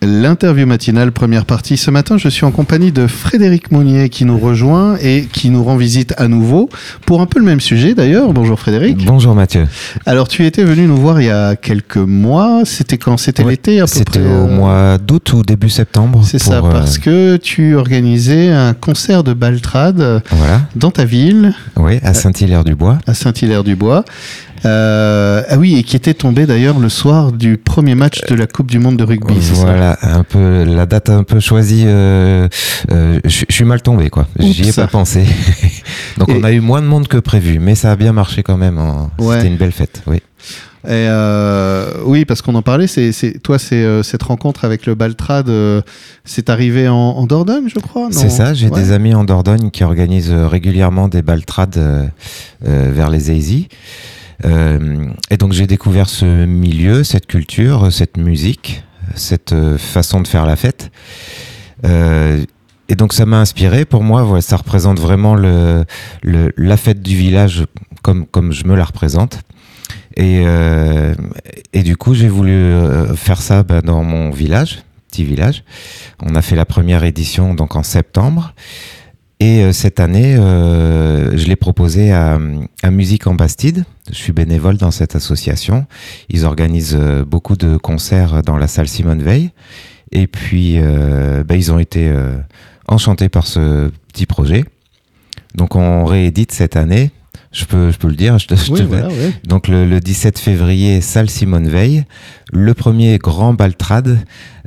L'interview matinale, première partie. Ce matin, je suis en compagnie de Frédéric Monnier qui nous rejoint et qui nous rend visite à nouveau pour un peu le même sujet d'ailleurs. Bonjour Frédéric. Bonjour Mathieu. Alors tu étais venu nous voir il y a quelques mois. C'était quand? C'était l'été à peu C'était au euh, mois d'août ou début septembre. C'est ça, euh, parce que tu organisais un concert de Baltrade euh, Voilà, dans ta ville, oui, à Saint-Hilaire-du-Bois. à Saint-Hilaire-du-Bois. Euh, ah oui, et qui était tombé d'ailleurs le soir du premier match de la Coupe du Monde de rugby, ça Voilà, un peu la date un peu choisie. euh, euh, je suis mal tombé quoi. J'y ai pas pensé. Donc Et- on a eu moins de monde que prévu, mais ça a bien marché quand même. en- Ouais. C'était une belle fête. Oui. Et euh, oui, parce qu'on en parlait, c'est, toi, c'est, euh, cette rencontre avec le Baltrad, euh, c'est arrivé en, en Dordogne, je crois C'est ça. J'ai Ouais. des amis en Dordogne qui organisent régulièrement des baltrades vers les Aisy. Euh, et donc j'ai découvert ce milieu, cette culture, cette musique, cette euh, façon de faire la fête. Euh, et donc ça m'a inspiré. Pour moi, voilà, ça représente vraiment le, la fête du village comme, comme je me la représente. Et, et du coup, j'ai voulu faire ça bah, dans mon village, petit village. On a fait la première édition donc en septembre. Et euh, cette année, euh, je l'ai proposé à, à Musique en Bastide. Je suis bénévole dans cette association. Ils organisent euh, beaucoup de concerts dans la salle Simone Veil. Et puis, euh, bah, ils ont été euh, enchantés par ce petit projet. Donc, on réédite cette année. Je peux, je peux le dire. Je te, je Oui, te- voilà, ouais. donc le, le 17 février, salle Simone Veil, le premier grand baltrade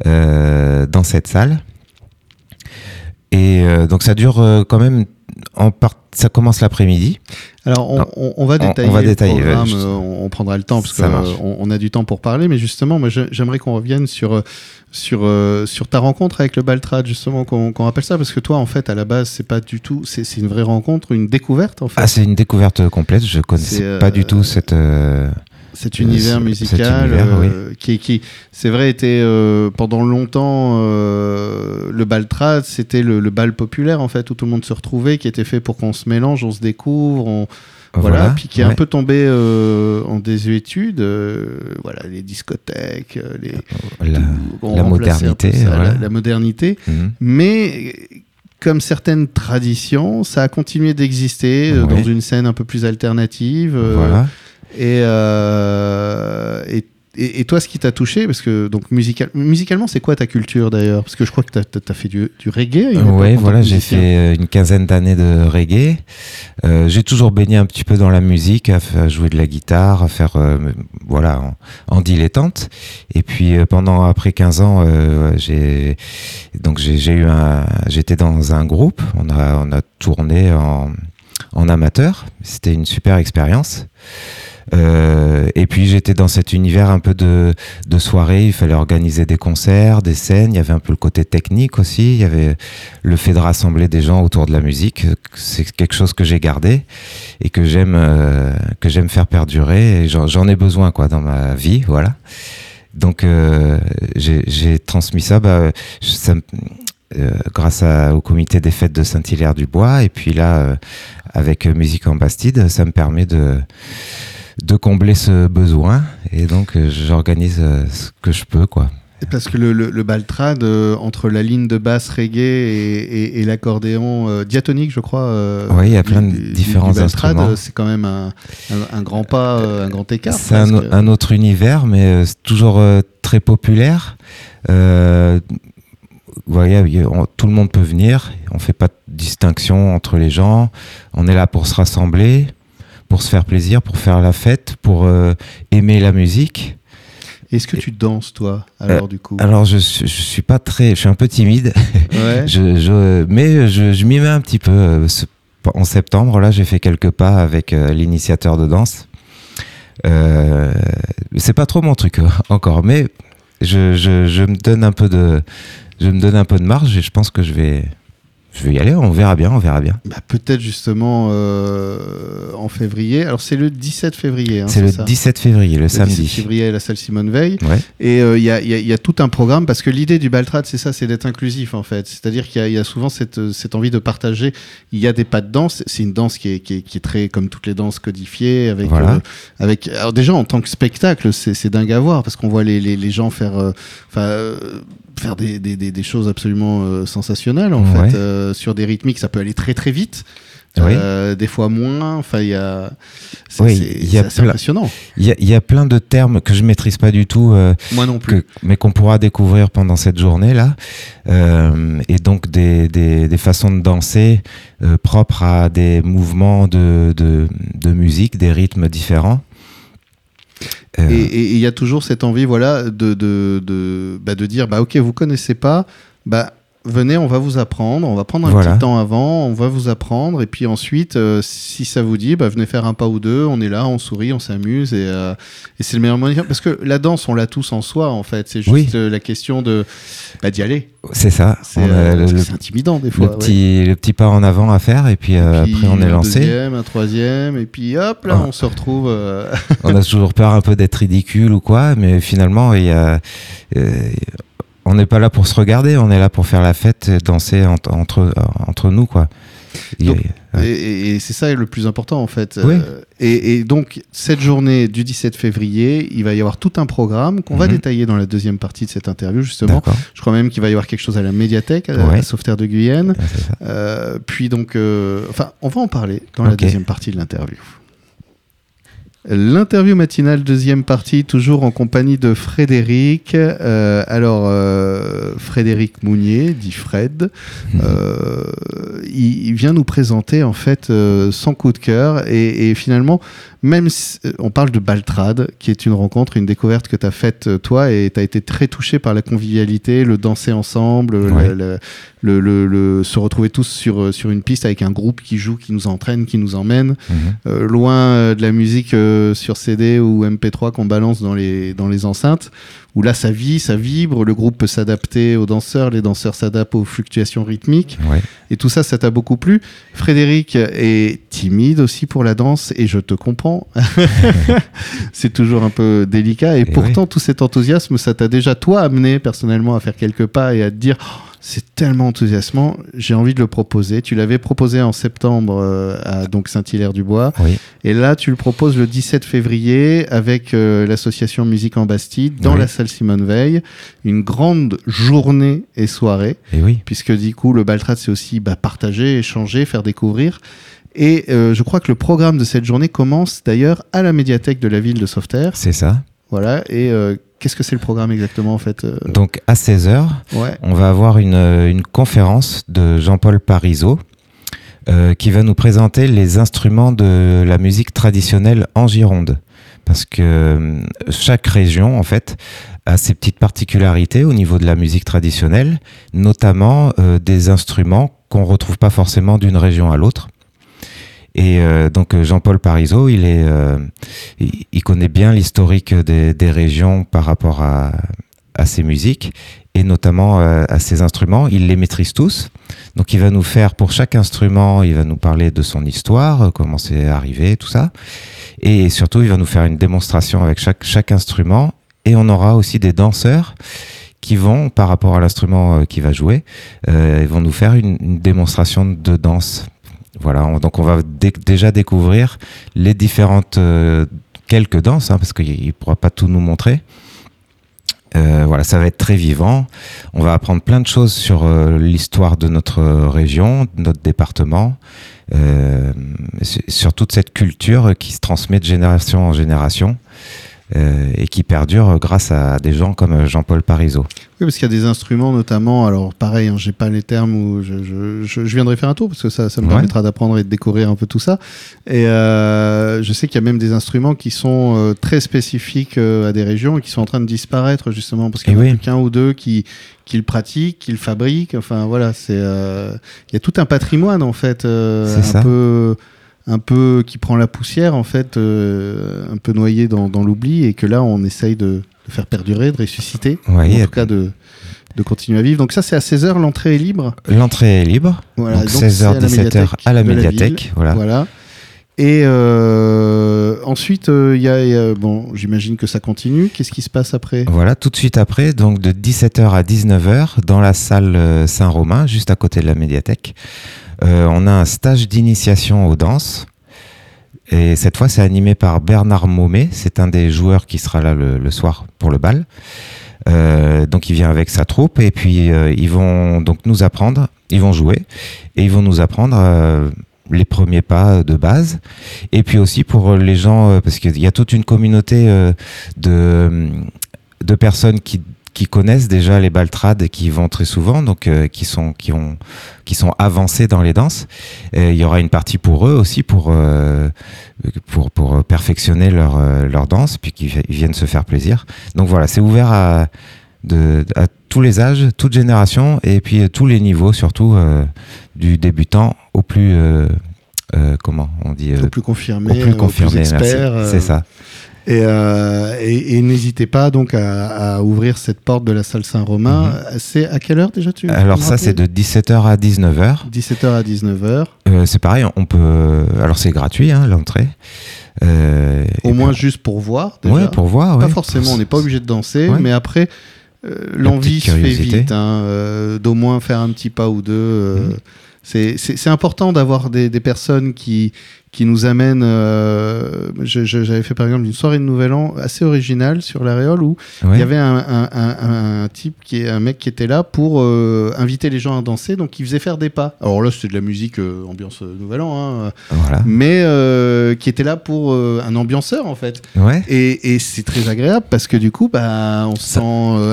euh, dans cette salle. Et euh, donc ça dure euh, quand même, en part... ça commence l'après-midi. Alors, on, on- on va détailler, on va le détailler, programme, euh, on, prendra le temps, parce qu'on on a du temps pour parler, mais justement, moi, j'aimerais qu'on revienne sur, euh, sur, euh, sur ta rencontre avec le Baltrad, justement, qu'on qu'on rappelle ça, parce que toi, en fait, à la base, c'est pas du tout, c'est une vraie rencontre, une découverte, en fait. Ah, c'est une découverte complète. Je connaissais euh, pas du tout cette. euh, cet univers musical univers, euh, qui, qui c'est vrai était euh, pendant longtemps euh, le bal trad c'était le, le bal populaire en fait où tout le monde se retrouvait qui était fait pour qu'on se mélange on se découvre on, voilà, puis qui est un peu tombé en désuétude voilà les discothèques les La, tout- modernité, ça, la- voilà. la modernité Mhm. mais comme certaines traditions, ça a continué d'exister Oui. dans une scène un peu plus alternative. Voilà. Et, euh, et, et, et toi, ce qui t'a touché, parce que donc musical, musicalement, c'est quoi ta culture d'ailleurs? Parce que je crois que tu as, fait du, du reggae. tant voilà, j'ai fait euh, une quinzaine d'années de reggae. Euh, j'ai toujours baigné un petit peu dans la musique, à, jouer de la guitare, à faire, euh, voilà, en, en dilettante. Et puis pendant après 15 ans, j'ai donc j'ai j'ai eu un, j'étais dans un groupe. On a on a tourné en en amateur. C'était une super expérience. Euh, et puis j'étais dans cet univers un peu de, de soirée, il fallait organiser des concerts, des scènes, il y avait un peu le côté technique aussi, il y avait le fait de rassembler des gens autour de la musique, c'est quelque chose que j'ai gardé et que j'aime euh, que j'aime faire perdurer. J'en ai besoin quoi dans ma vie, voilà. Donc euh, j'ai transmis ça, bah, ça euh, grâce à- au comité des fêtes de Saint-Hilaire-du-Bois. Et puis là euh, avec Musique en Bastide, ça me permet de de combler ce besoin et donc euh, j'organise euh, ce que je peux quoi. Parce que le, le, le baltrad, euh, entre la ligne de basse reggae et, et, et l'accordéon euh, diatonique, je crois. euh, Oui, il y a plein de du- différents du baltrad, instruments. C'est quand même un, un, un grand pas, un grand écart. C'est un, autre univers, mais c'est toujours très populaire. Voyez, on- tout le monde peut venir. On fait pas de distinction entre les gens. On est là pour se rassembler, pour se faire plaisir, pour faire la fête, pour euh, aimer la musique. Est-ce que tu danses, toi, alors, du coup? Euh, Alors, je, suis- je suis pas très, je suis un peu timide, Ouais. je, je- mais je, je m'y mets un petit peu. euh, En septembre, là, j'ai fait quelques pas avec euh, l'initiateur de danse. Euh, c'est pas trop mon truc euh, encore, mais je, je, je me donne un peu de, je me donne un peu de marge et je pense que je vais, je vais y aller. On verra bien, on verra bien. Bah, Peut-être justement euh, en février. Alors c'est le 17 février. hein, c'est le ça 17 février, le, Le 17 samedi. février à la salle Simone Veil. Ouais. Et euh, il y, a, y y tout un programme parce que l'idée du Baltrad, c'est ça, c'est d'être inclusif en fait. C'est-à-dire qu'il y a- il y, a souvent cette, euh, cette envie de partager. Il y a des pas de danse. C'est une danse qui est, qui est, qui est très, comme toutes les danses, codifiées. Avec, Voilà. euh, avec, alors déjà, en tant que spectacle, c'est dingue à voir parce qu'on voit les, les, les gens faire, faire des, des, des, choses absolument sensationnelles en fait sur des rythmiques ça peut aller très très vite euh, des fois moins. Enfin, il y a. C'est oui, impressionnant. Il y, y, a plein de termes que je maîtrise pas du tout. Euh, Moi non plus. mais qu'on pourra découvrir pendant cette journée là. Euh, et donc des, des, des, façons de danser euh, propres à des mouvements de, de, de musique, des rythmes différents. Et il y a toujours cette envie, voilà, de, de, de, bah, de dire, bah ok, vous connaissez pas, bah venez, on va vous apprendre, on va prendre un petit temps avant, on va vous apprendre, et puis ensuite, euh, si ça vous dit, bah, venez faire un pas ou deux, on est là, on sourit, on s'amuse, et, euh, et c'est le meilleur moyen. Parce que la danse, on l'a tous en soi, en fait, c'est juste euh, la question de bah, d'y aller. C'est ça. C'est intimidant des fois. Le, petit, le petit pas en avant à faire, et puis, après on est lancé. Un deuxième, un troisième, et puis hop, là, ah. on se retrouve. on a toujours peur un peu d'être ridicule ou quoi, mais finalement, il y a on n'est pas là pour se regarder, on est là pour faire la fête, et danser entre, entre nous, quoi. et, c'est ça le plus important en fait. Euh, et, donc cette journée du 17 février, il va y avoir tout un programme qu'on va mhm. détailler dans la deuxième partie de cette interview justement. Je crois même qu'il va y avoir quelque chose à la médiathèque, à la Sauveterre de Guyenne. Euh, puis donc, euh, enfin, on va en parler dans la deuxième partie de l'interview. L'interview matinale, deuxième partie, toujours en compagnie de Frédéric. Euh, alors, euh, Frédéric Mounier, dit Fred, euh, il, vient nous présenter en fait son coup de cœur et, et finalement même si, on parle de Baltrade, qui est une rencontre, une découverte que tu as faite toi, et tu as été très touché par la convivialité, le danser ensemble, le, le, se retrouver tous sur, sur une piste avec un groupe qui joue, qui nous entraîne, qui nous emmène, mhm. loin de la musique sur CD ou MP3 qu'on balance dans les, dans les enceintes où là ça vit, ça vibre, le groupe peut s'adapter aux danseurs, les danseurs s'adaptent aux fluctuations rythmiques. Et tout ça, ça t'a beaucoup plu. Frédéric est timide aussi pour la danse et je te comprends. c'est toujours un peu délicat et, pourtant tout cet enthousiasme, ça t'a déjà toi amené personnellement à faire quelques pas et à te dire... Oh, c'est tellement enthousiasmant, j'ai envie de le proposer. Tu l'avais proposé en septembre euh, à donc Saint-Hilaire-du-Bois. Et là, tu le proposes le 17 février avec euh, l'association Musique en Bastide dans la salle Simone Veil. Une grande journée et soirée. Et oui. Puisque du coup, le Baltrat, c'est aussi bah, partager, échanger, faire découvrir. Et euh, je crois que le programme de cette journée commence d'ailleurs à la médiathèque de la ville de Sauveterre. C'est ça. Voilà. Et Qu'est-ce que c'est le programme exactement en fait euh Donc à 16h, on va avoir une, euh, une conférence de Jean-Paul Parisot euh, qui va nous présenter les instruments de la musique traditionnelle en Gironde. Parce que chaque région, en fait, a ses petites particularités au niveau de la musique traditionnelle, notamment des instruments qu'on retrouve pas forcément d'une région à l'autre. Et euh, donc euh, Jean-Paul Parisot, il est, euh, il, connaît bien l'historique des, des, régions par rapport à, à ses musiques et notamment à ses instruments. Il les maîtrise tous. Donc il va nous faire pour chaque instrument, il va nous parler de son histoire, comment c'est arrivé, tout ça. Et surtout, il va nous faire une démonstration avec chaque, chaque instrument. Et on aura aussi des danseurs qui vont, par rapport à l'instrument qu'il va jouer, euh, ils vont nous faire une, une démonstration de danse voilà, donc on va déjà découvrir les différentes euh, quelques danses, hein, parce qu'il ne pourra pas tout nous montrer. Euh, voilà, ça va être très vivant. On va apprendre plein de choses sur euh, l'histoire de notre région, de notre département, sur toute cette culture qui se transmet de génération en génération. Euh, et qui perdure grâce à des gens comme Jean-Paul Parisot. Oui, parce qu'il y a des instruments notamment, alors pareil, hein, j'ai pas les termes où je, je, je, viendrai faire un tour parce que ça, ça me permettra d'apprendre et de découvrir un peu tout ça. Et euh, je sais qu'il y a même des instruments qui sont euh, très spécifiques euh, à des régions et qui sont en train de disparaître justement parce qu'il y en a qu'un ou deux qui, qui le pratiquent, qui le fabriquent. Enfin voilà, c'est il y a tout un patrimoine en fait, un ça. peu un peu qui prend la poussière en fait, euh, un peu noyé dans, l'oubli et que là on essaye de, faire perdurer, de ressusciter, en tout cas de, de continuer à vivre. Donc ça c'est à 16h, l'entrée est libre L'entrée est libre, voilà, donc 16h, 17h à la médiathèque. voilà. voilà. Et euh, ensuite, euh, bon, j'imagine que ça continue. Qu'est-ce qui se passe après? Voilà, tout de suite après, donc de 17h à 19h, dans la salle Saint-Romain, juste à côté de la médiathèque. Euh, on a un stage d'initiation aux danses. Et cette fois, c'est animé par Bernard Momé. C'est un des joueurs qui sera là le, soir pour le bal. Euh, donc il vient avec sa troupe et puis euh, ils vont donc nous apprendre, ils vont jouer et ils vont nous apprendre euh, les premiers pas de base. Et puis aussi pour les gens, euh, parce qu'il y a toute une communauté euh, de, de personnes qui qui connaissent déjà les baltrades et qui vont très souvent, donc euh, qui sont qui ont qui sont avancés dans les danses. Et il y aura une partie pour eux aussi pour euh, pour pour perfectionner leur euh, leur danse, puis ils viennent se faire plaisir. Donc voilà, c'est ouvert à de à tous les âges, toutes générations et puis euh, tous les niveaux, surtout euh, du débutant au plus euh, comment on dit Au plus confirmé, au plus confirmé. merci. expert, euh, C'est ça. Et, euh, et, et n'hésitez pas donc à, à ouvrir cette porte de la salle Saint-Romain. C'est à quelle heure déjà tu Mhm. Alors ça, c'est de 17h à 19h. 17h à 19h. Euh, c'est pareil, on peut. Alors c'est gratuit hein, l'entrée. Euh, Au moins juste pour voir. Déjà. ouais, pour voir. Pas forcément, on n'est pas obligé de danser, Ouais. mais après, l'envie petite se fait vite, hein, euh, d'au moins faire un petit pas ou deux. euh, Mhm. c'est- important d'avoir des, des personnes qui, qui nous amènent. euh, J'avais fait par exemple une soirée de Nouvel An assez originale sur l'Aréole où Ouais. il y avait un, un- un- un type, qui est, un mec qui était là pour euh, inviter les gens à danser, donc il faisait faire des pas. Alors là, c'était de la musique euh, ambiance Nouvel An, hein, Voilà. mais qui était là pour un ambianceur en fait. Ouais. Et, et c'est très agréable parce que du coup, bah, on se Ça- sent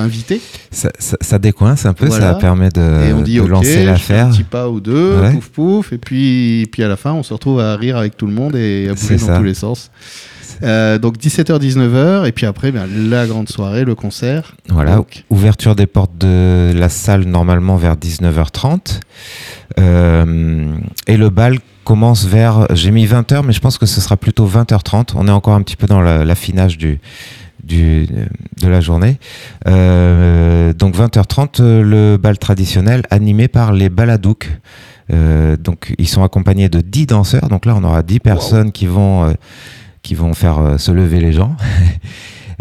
invité Ça, ça, ça décoince un peu, Voilà. ça permet de, et on dit de ok, lancer l'affaire. un petit pas ou deux, Ouais. pouf pouf, et puis, puis à la fin, on se retrouve à rire avec tout le monde et à bouger dans ça. tous les sens. Euh, donc 17h-19h, et puis après, ben, la grande soirée, le concert. Voilà. Donc, Ouverture des portes de la salle normalement vers 19h30. Euh, et le bal commence vers. J'ai mis 20h, mais je pense que ce sera plutôt 20h30. On est encore un petit peu dans la- l'affinage du. Du, de la journée. Euh, donc 20h30, euh, le bal traditionnel animé par les baladouks. Euh, donc ils sont accompagnés de 10 danseurs. Donc là, on aura 10 personnes qui vont, euh, qui vont faire euh, se lever les gens.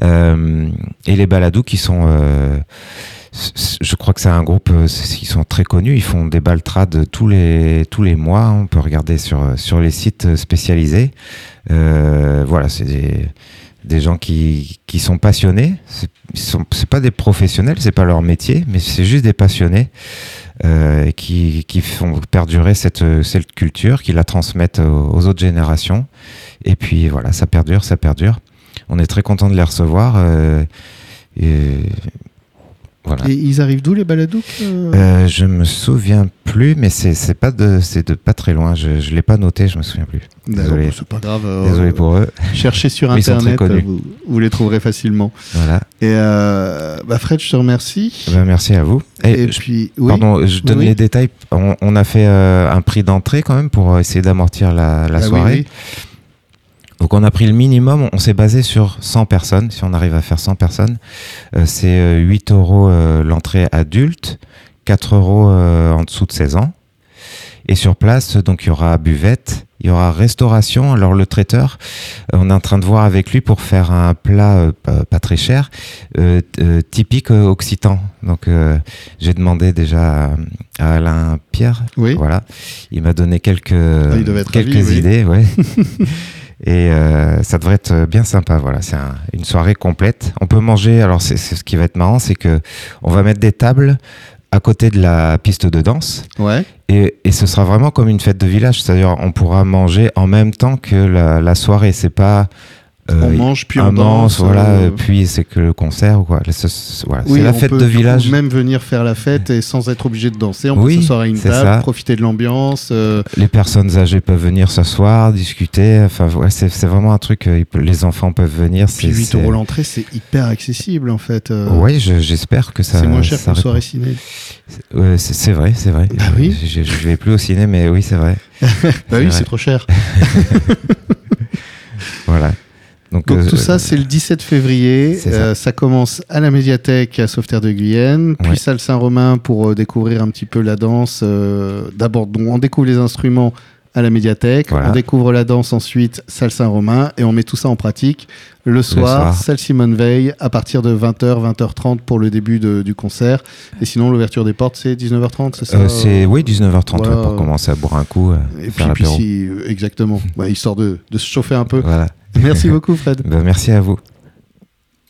Et les baladouks qui sont je crois que c'est un groupe ils sont très connus. Ils font des baltrades tous les tous les mois. On peut regarder sur sur les sites spécialisés. Voilà c'est des, des gens qui, qui sont passionnés. Sont- c'est pas des professionnels c'est pas leur métier mais c'est juste des passionnés euh, qui, qui font perdurer cette, cette culture qui la transmettent aux, autres générations et puis voilà ça perdure ça perdure on est très content de les recevoir. euh, voilà. Et ils arrivent d'où les baladouks euh Euh, je me souviens plus, mais c'est pas de c'est de pas très loin. Je je l'ai pas noté, je me souviens plus. Désolé. C'est pas grave. euh, Désolé pour eux. Cherchez sur internet, vous, vous les trouverez facilement. Voilà. Et euh, bah Fred, je te remercie. Eh ben, merci à vous. Et, Et je- puis, oui. Pardon, je donne Oui. les détails. On, on a fait un prix d'entrée quand même pour essayer d'amortir la, la Ah oui, soirée. oui. Donc on a pris le minimum, on s'est basé sur 100 personnes, si on arrive à faire 100 personnes. Euh, c'est euh, 8 euros euh, l'entrée adulte, 4 euros euh, en dessous de 16 ans. Et sur place, donc il y aura buvette, il y aura restauration. Alors le traiteur, euh, on est en train de voir avec lui pour faire un plat euh, pas, pas très cher, euh, euh, typique euh, occitan. Donc euh, j'ai demandé déjà à, Alain Pierre, Oui. voilà, il m'a donné quelques ravi, oui. idées, ouais. Et euh, ça devrait être bien sympa, voilà. C'est un- une soirée complète. On peut manger. Alors, c'est ce qui va être marrant, c'est que on va mettre des tables à côté de la piste de danse, Ouais. et, et ce sera vraiment comme une fête de village. C'est-à-dire, on pourra manger en même temps que la, la soirée. C'est pas on mange puis on danse. voilà. euh, Puis c'est que le concert ou quoi. Voilà, oui, c'est la on fête peut de du coup village. même venir faire la fête et sans être obligé de danser. On Oui, peut s'asseoir à une table, ça. profiter de l'ambiance. euh, Les personnes âgées peuvent venir s'asseoir, discuter. Enfin, ouais, c'est vraiment un truc. euh, Les enfants peuvent venir. puis c'est- 8 c'est- euros l'entrée, c'est hyper accessible en fait. euh, Oui, je- j'espère que ça. c'est moins cher qu'une soirée ciné. C'est vrai, c'est vrai. Bah oui. Je, je, vais plus au ciné, mais oui, c'est vrai. Bah oui, c'est trop cher. Voilà. Donc, Donc euh, tout ça, c'est le 17 février. Ça. Euh, ça commence à la médiathèque à Sauveterre de Guyenne, puis Ouais. salle Saint-Romain pour euh, découvrir un petit peu la danse. euh, D'abord, on découvre les instruments à la médiathèque, Voilà. on découvre la danse ensuite, salle Saint-Romain, et on met tout ça en pratique le soir, soir. salle Simone Veil, à partir de 20h, 20h30 pour le début de- du concert. Et sinon, l'ouverture des portes, c'est 19h30, c'est ça euh, c'est oui 19h30 Voilà. ouais, pour commencer à boire un coup, euh, Et puis, faire puis l'apéro. si- euh, exactement, Ouais, histoire de, de se chauffer un peu. Voilà. Merci beaucoup, Fred. Ben, merci à vous.